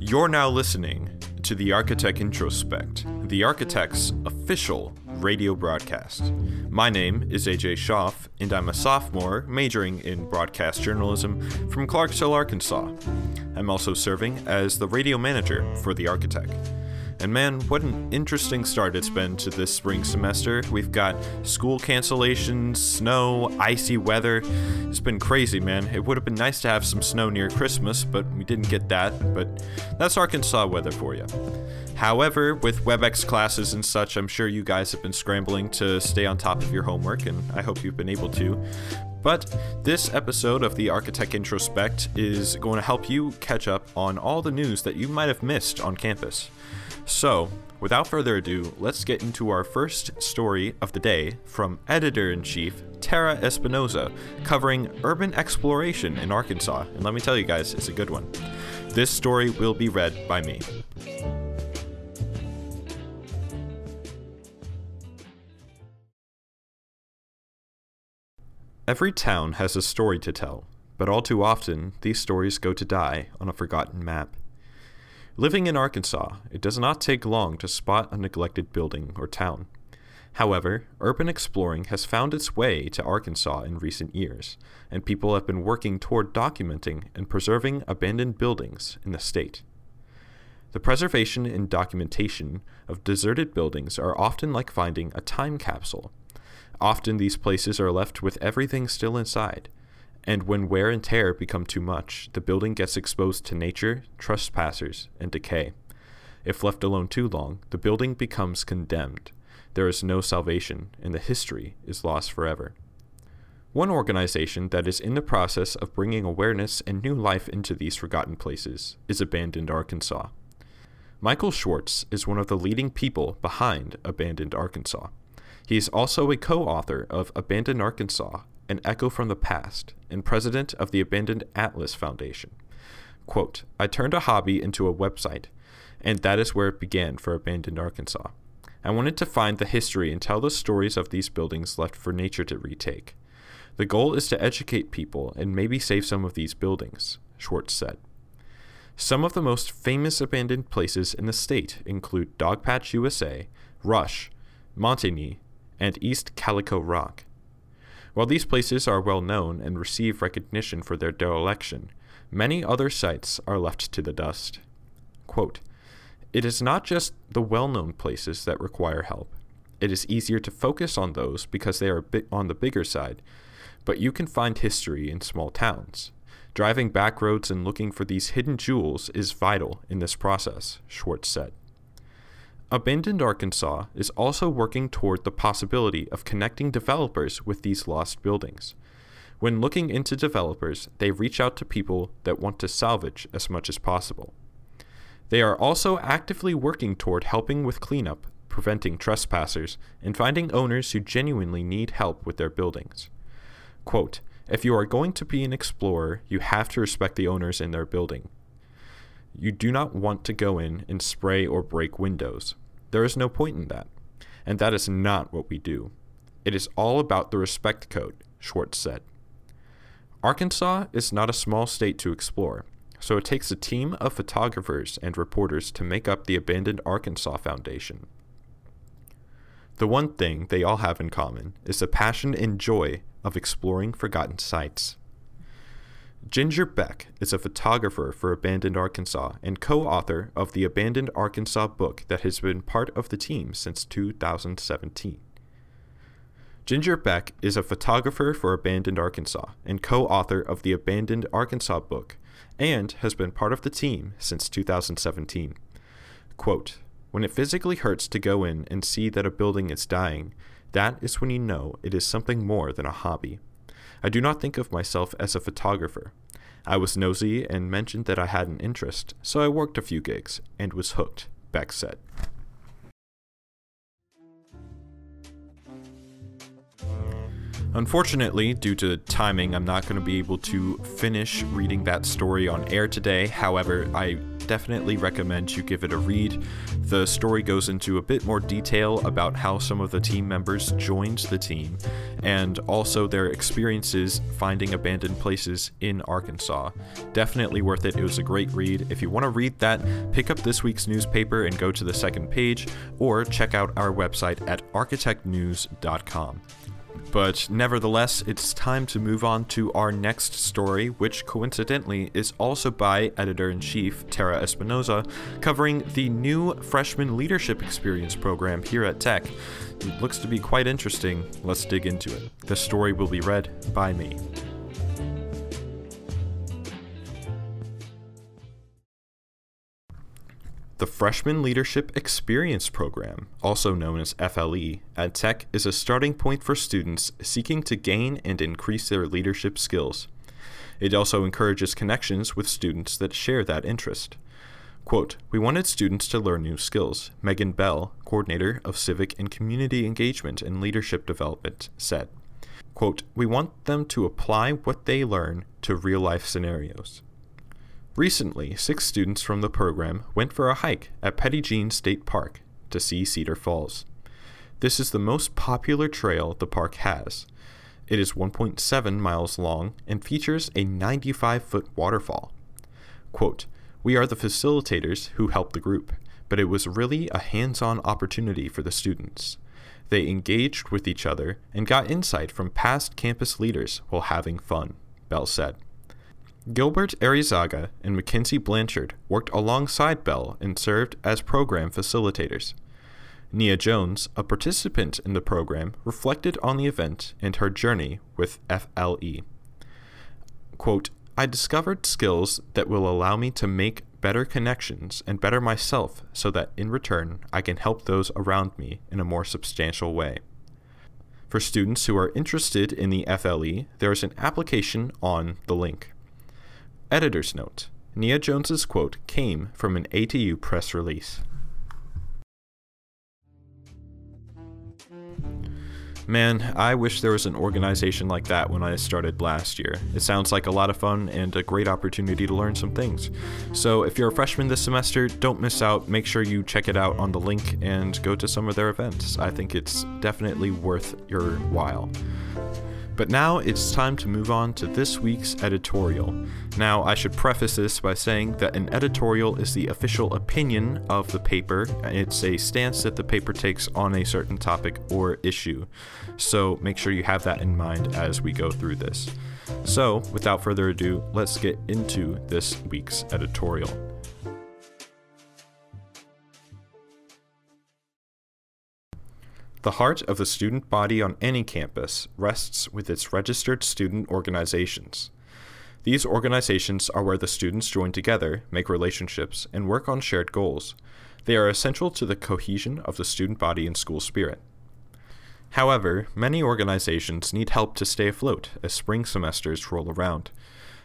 You're now listening to the Arka Tech Introspect, the Arka Tech's official radio broadcast. My name is AJ Schaff, and I'm a sophomore majoring in broadcast journalism from Clarksville, Arkansas. I'm also serving as the radio manager for the Arka Tech. And man, what an interesting start it's been to this spring semester. We've got school cancellations, snow, icy weather. It's been crazy, man. It would have been nice to have some snow near Christmas, but we didn't get that. But that's Arkansas weather for you. However, with WebEx classes and such, I'm sure you guys have been scrambling to stay on top of your homework, and I hope you've been able to. But this episode of the Arka Tech Introspect is going to help you catch up on all the news that you might have missed on campus. So, without further ado, let's get into our first story of the day from editor in chief Tara Espinoza, covering urban exploration in Arkansas. And let me tell you guys, it's a good one. This story will be read by me. Every town has a story to tell, but all too often, these stories go to die on a forgotten map. Living in Arkansas, it does not take long to spot a neglected building or town. However, urban exploring has found its way to Arkansas in recent years, and people have been working toward documenting and preserving abandoned buildings in the state. The preservation and documentation of deserted buildings are often like finding a time capsule. Often these places are left with everything still inside, and when wear and tear become too much, the building gets exposed to nature, trespassers, and decay. If left alone too long, the building becomes condemned. There is no salvation, and the history is lost forever. One organization that is in the process of bringing awareness and new life into these forgotten places is Abandoned Arkansas. Michael Schwartz is one of the leading people behind Abandoned Arkansas. He is also a co author of Abandoned Arkansas an echo from the past, and president of the Abandoned Atlas Foundation. Quote, I turned a hobby into a website, and that is where it began for Abandoned Arkansas. I wanted to find the history and tell the stories of these buildings left for nature to retake. The goal is to educate people and maybe save some of these buildings, Schwartz said. Some of the most famous abandoned places in the state include Dogpatch, USA, Rush, Monte Ne, and East Calico Rock. While these places are well known and receive recognition for their dereliction, many other sites are left to the dust. Quote, it is not just the well known places that require help. It is easier to focus on those because they are on the bigger side, but you can find history in small towns. Driving back roads and looking for these hidden jewels is vital in this process, Schwartz said. Abandoned Arkansas is also working toward the possibility of connecting developers with these lost buildings. When looking into developers, they reach out to people that want to salvage as much as possible. They are also actively working toward helping with cleanup, preventing trespassers, and finding owners who genuinely need help with their buildings. Quote, if you are going to be an explorer, you have to respect the owners in their building. You do not want to go in and spray or break windows. There is no point in that. And that is not what we do. It is all about the respect code, Schwartz said. Arkansas is not a small state to explore, so it takes a team of photographers and reporters to make up the Abandoned Arkansas Foundation. The one thing they all have in common is the passion and joy of exploring forgotten sites. Ginger Beck is a photographer for Abandoned Arkansas and co author of the Abandoned Arkansas book that has been part of the team since 2017. Ginger Beck is a photographer for Abandoned Arkansas and co author of the Abandoned Arkansas book and has been part of the team since 2017. Quote, when it physically hurts to go in and see that a building is dying, that is when you know it is something more than a hobby. I do not think of myself as a photographer. I was nosy and mentioned that I had an interest, so I worked a few gigs and was hooked, Beck said. Unfortunately, due to timing, I'm not going to be able to finish reading that story on air today. However, I definitely recommend you give it a read. The story goes into a bit more detail about how some of the team members joined the team and also their experiences finding abandoned places in Arkansas. Definitely worth it. It was a great read. If you want to read that, pick up this week's newspaper and go to the second page or check out our website at arkatechnews.com. But nevertheless, it's time to move on to our next story, which coincidentally is also by editor in chief Tara Espinoza, covering the new freshman leadership experience program here at Tech. It looks to be quite interesting. Let's dig into it. The story will be read by me. The Freshman Leadership Experience Program, also known as FLE, at Tech is a starting point for students seeking to gain and increase their leadership skills. It also encourages connections with students that share that interest. Quote, We wanted students to learn new skills, Megan Bell, coordinator of civic and community engagement and leadership development, said. Quote, We want them to apply what they learn to real life scenarios. Recently, six students from the program went for a hike at Petit Jean State Park to see Cedar Falls. This is the most popular trail the park has. It is 1.7 miles long and features a 95 foot waterfall. Quote, We are the facilitators who help the group, but it was really a hands on opportunity for the students. They engaged with each other and got insight from past campus leaders while having fun, Bell said. Gilbert Arizaga and Mackenzie Blanchard worked alongside Bell and served as program facilitators. Nia Jones, a participant in the program, reflected on the event and her journey with FLE. Quote, I discovered skills that will allow me to make better connections and better myself so that in return I can help those around me in a more substantial way. For students who are interested in the FLE, there is an application on the link. Editor's note Nia Jones's quote came from an ATU press release. Man, I wish there was an organization like that when I started last year. It sounds like a lot of fun and a great opportunity to learn some things. So, if you're a freshman this semester, don't miss out. Make sure you check it out on the link and go to some of their events. I think it's definitely worth your while. But now it's time to move on to this week's editorial. Now, I should preface this by saying that an editorial is the official opinion of the paper. It's a stance that the paper takes on a certain topic or issue. So make sure you have that in mind as we go through this. So, without further ado, let's get into this week's editorial. The heart of the student body on any campus rests with its registered student organizations. These organizations are where the students join together, make relationships, and work on shared goals. They are essential to the cohesion of the student body and school spirit. However, many organizations need help to stay afloat as spring semesters roll around.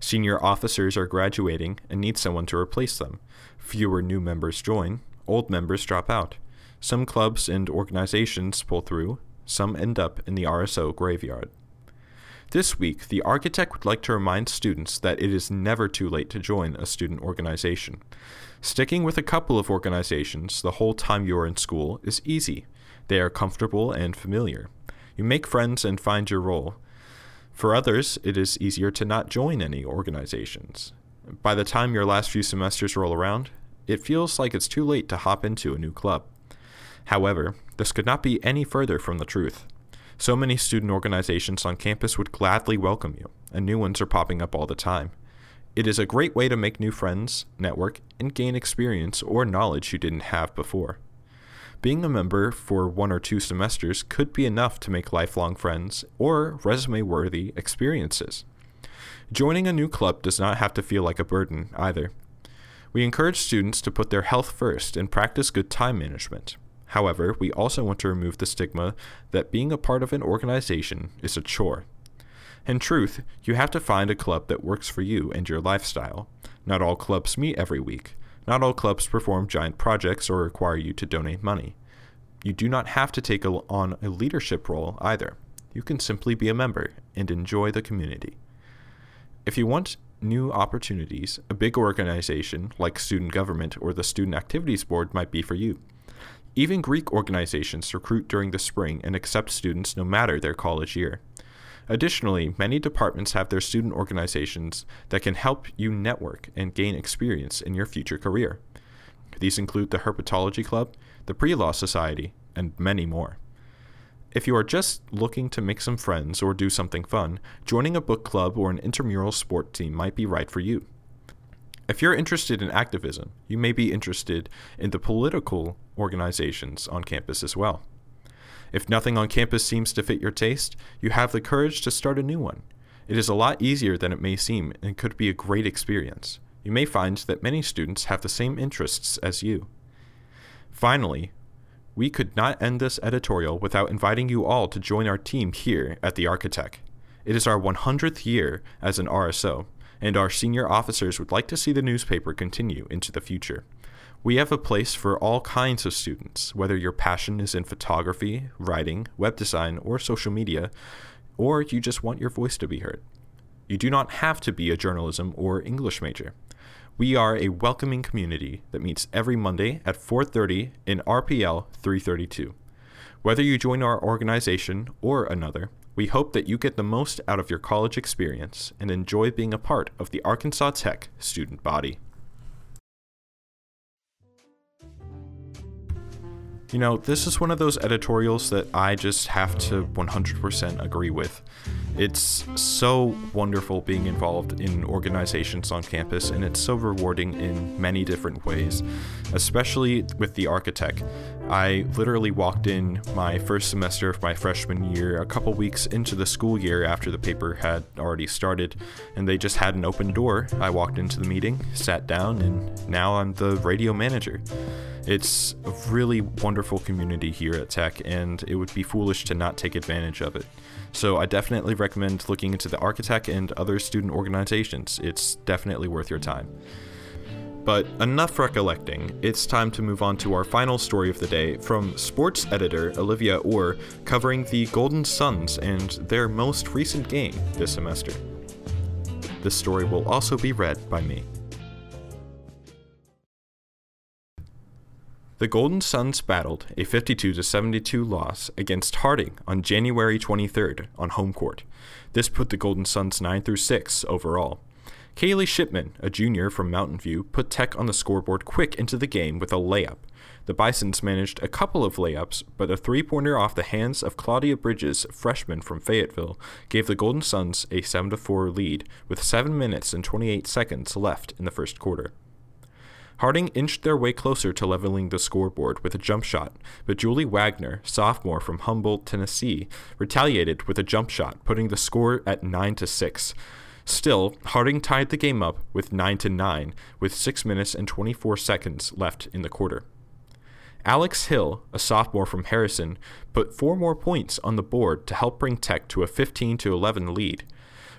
Senior officers are graduating and need someone to replace them. Fewer new members join, old members drop out. Some clubs and organizations pull through, some end up in the RSO graveyard. This week, the Arka Tech would like to remind students that it is never too late to join a student organization. Sticking with a couple of organizations the whole time you are in school is easy. They are comfortable and familiar. You make friends and find your role. For others, it is easier to not join any organizations. By the time your last few semesters roll around, it feels like it's too late to hop into a new club. However, this could not be any further from the truth. So many student organizations on campus would gladly welcome you, and new ones are popping up all the time. It is a great way to make new friends, network, and gain experience or knowledge you didn't have before. Being a member for one or two semesters could be enough to make lifelong friends or resume worthy experiences. Joining a new club does not have to feel like a burden either. We encourage students to put their health first and practice good time management. However, we also want to remove the stigma that being a part of an organization is a chore. In truth, you have to find a club that works for you and your lifestyle. Not all clubs meet every week. Not all clubs perform giant projects or require you to donate money. You do not have to take on a leadership role either. you can simply be a member and enjoy the community. If you want new opportunities, a big organization like student government or the Student Activities Board might be for you. Even Greek organizations recruit during the spring and accept students no matter their college year. Additionally, many departments have their student organizations that can help you network and gain experience in your future career. These include the Herpetology Club, the Pre Law Society, and many more. If you are just looking to make some friends or do something fun, joining a book club or an intramural sport team might be right for you. If you're interested in activism, you may be interested in the political organizations on campus as well. If nothing on campus seems to fit your taste, you have the courage to start a new one. It is a lot easier than it may seem and could be a great experience. You may find that many students have the same interests as you. Finally, we could not end this editorial without inviting you all to join our team here at the Arka Tech. It is our 100th year as an RSO, and our senior officers would like to see the newspaper continue into the future. We have a place for all kinds of students, whether your passion is in photography, writing, web design, or social media, or you just want your voice to be heard. You do not have to be a journalism or English major. We are a welcoming community that meets every Monday at 4:30 in RPL 332. Whether you join our organization or another, we hope that you get the most out of your college experience and enjoy being a part of the Arkansas Tech student body. You know, this is one of those editorials that I just have to 100% agree with. It's so wonderful being involved in organizations on campus, and it's so rewarding in many different ways, especially with the Arka Tech. I literally walked in my first semester of my freshman year a couple weeks into the school year after the paper had already started, and they just had an open door. I walked into the meeting, sat down, and now I'm the radio manager. It's a really wonderful community here at Tech, and it would be foolish to not take advantage of it. So I definitely recommend looking into the Arka Tech and other student organizations. It's definitely worth your time. But enough recollecting, it's time to move on to our final story of the day from sports editor Olivia Orr covering the Golden Suns and their most recent game this semester. This story will also be read by me. The Golden Suns battled a 52 72 loss against Harding on January 23rd on home court. This put the Golden Suns 9 through 6 overall. Kaylee Shipman, a junior from Mountain View, put Tech on the scoreboard quick into the game with a layup. The Bisons managed a couple of layups, but a three pointer off the hands of Claudia Bridges, freshman from Fayetteville, gave the Golden Suns a 7 4 lead with 7 minutes and 28 seconds left in the first quarter. Harding inched their way closer to leveling the scoreboard with a jump shot, but Julie Wagner, sophomore from Humboldt, Tennessee, retaliated with a jump shot, putting the score at 9 to 6. Still, Harding tied the game up with 9 to 9 with 6 minutes and 24 seconds left in the quarter. Alex Hill, a sophomore from Harrison, put four more points on the board to help bring Tech to a 15 to 11 lead.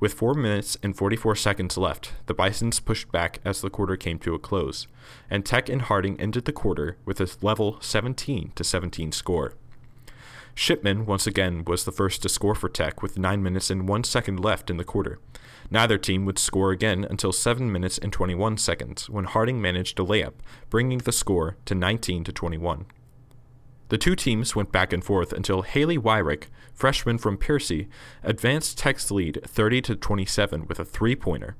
With 4 minutes and 44 seconds left, the Bisons pushed back as the quarter came to a close, and Tech and Harding ended the quarter with a level 17 to 17 score. Shipman once again was the first to score for Tech with 9 minutes and 1 second left in the quarter. Neither team would score again until 7 minutes and 21 seconds when Harding managed a layup, bringing the score to 19 to 21. The two teams went back and forth until Haley Wyrick, freshman from Pearcy, advanced Tech's lead 30 to 27 with a three-pointer.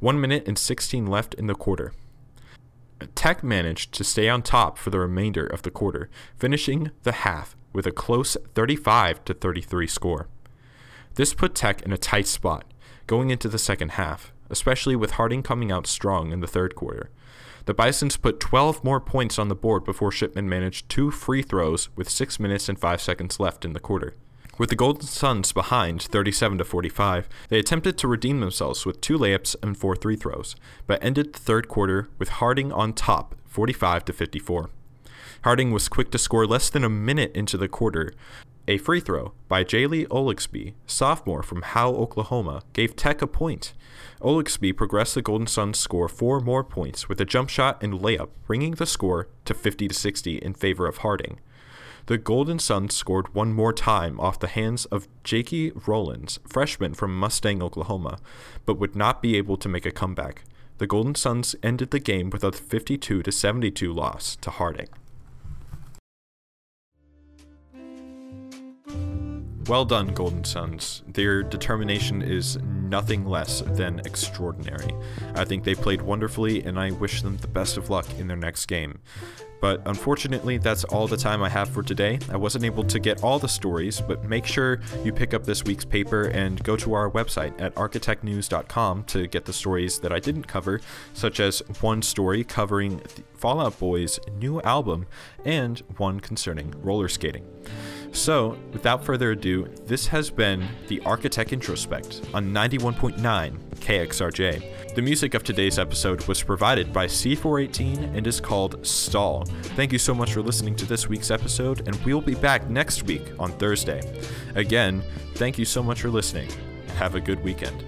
1 minute and 16 left in the quarter. Tech managed to stay on top for the remainder of the quarter, finishing the half with a close 35 to 33 score. This put Tech in a tight spot going into the second half, especially with Harding coming out strong in the third quarter. The Bisons put 12 more points on the board before Shipman managed two free throws with 6 minutes and 5 seconds left in the quarter. With the Golden Suns behind 37 to 45, they attempted to redeem themselves with two layups and four free throws, but ended the third quarter with Harding on top 45 to 54. Harding was quick to score less than a minute into the quarter, a free throw by Jaylee Oligsby, sophomore from Howe, Oklahoma, gave Tech a point. Oligsby progressed the Golden Suns' score four more points with a jump shot and layup, bringing the score to 50 to 60 in favor of Harding. The Golden Suns scored one more time off the hands of Jakey Rollins, freshman from Mustang, Oklahoma, but would not be able to make a comeback. The Golden Suns ended the game with a 52 72 loss to Harding. Well done, Golden Suns. Their determination is nothing less than extraordinary. I think they played wonderfully, and I wish them the best of luck in their next game. But unfortunately, that's all the time I have for today. I wasn't able to get all the stories, but make sure you pick up this week's paper and go to our website at arkatechnews.com to get the stories that I didn't cover, such as one story covering Fall Out Boy's new album and one concerning roller skating. So, without further ado, this has been the Arka Tech Introspect on 91.9 KXRJ. The music of today's episode was provided by C418 and is called Stall. Thank you so much for listening to this week's episode, and we'll be back next week on Thursday. Again, thank you so much for listening. Have a good weekend.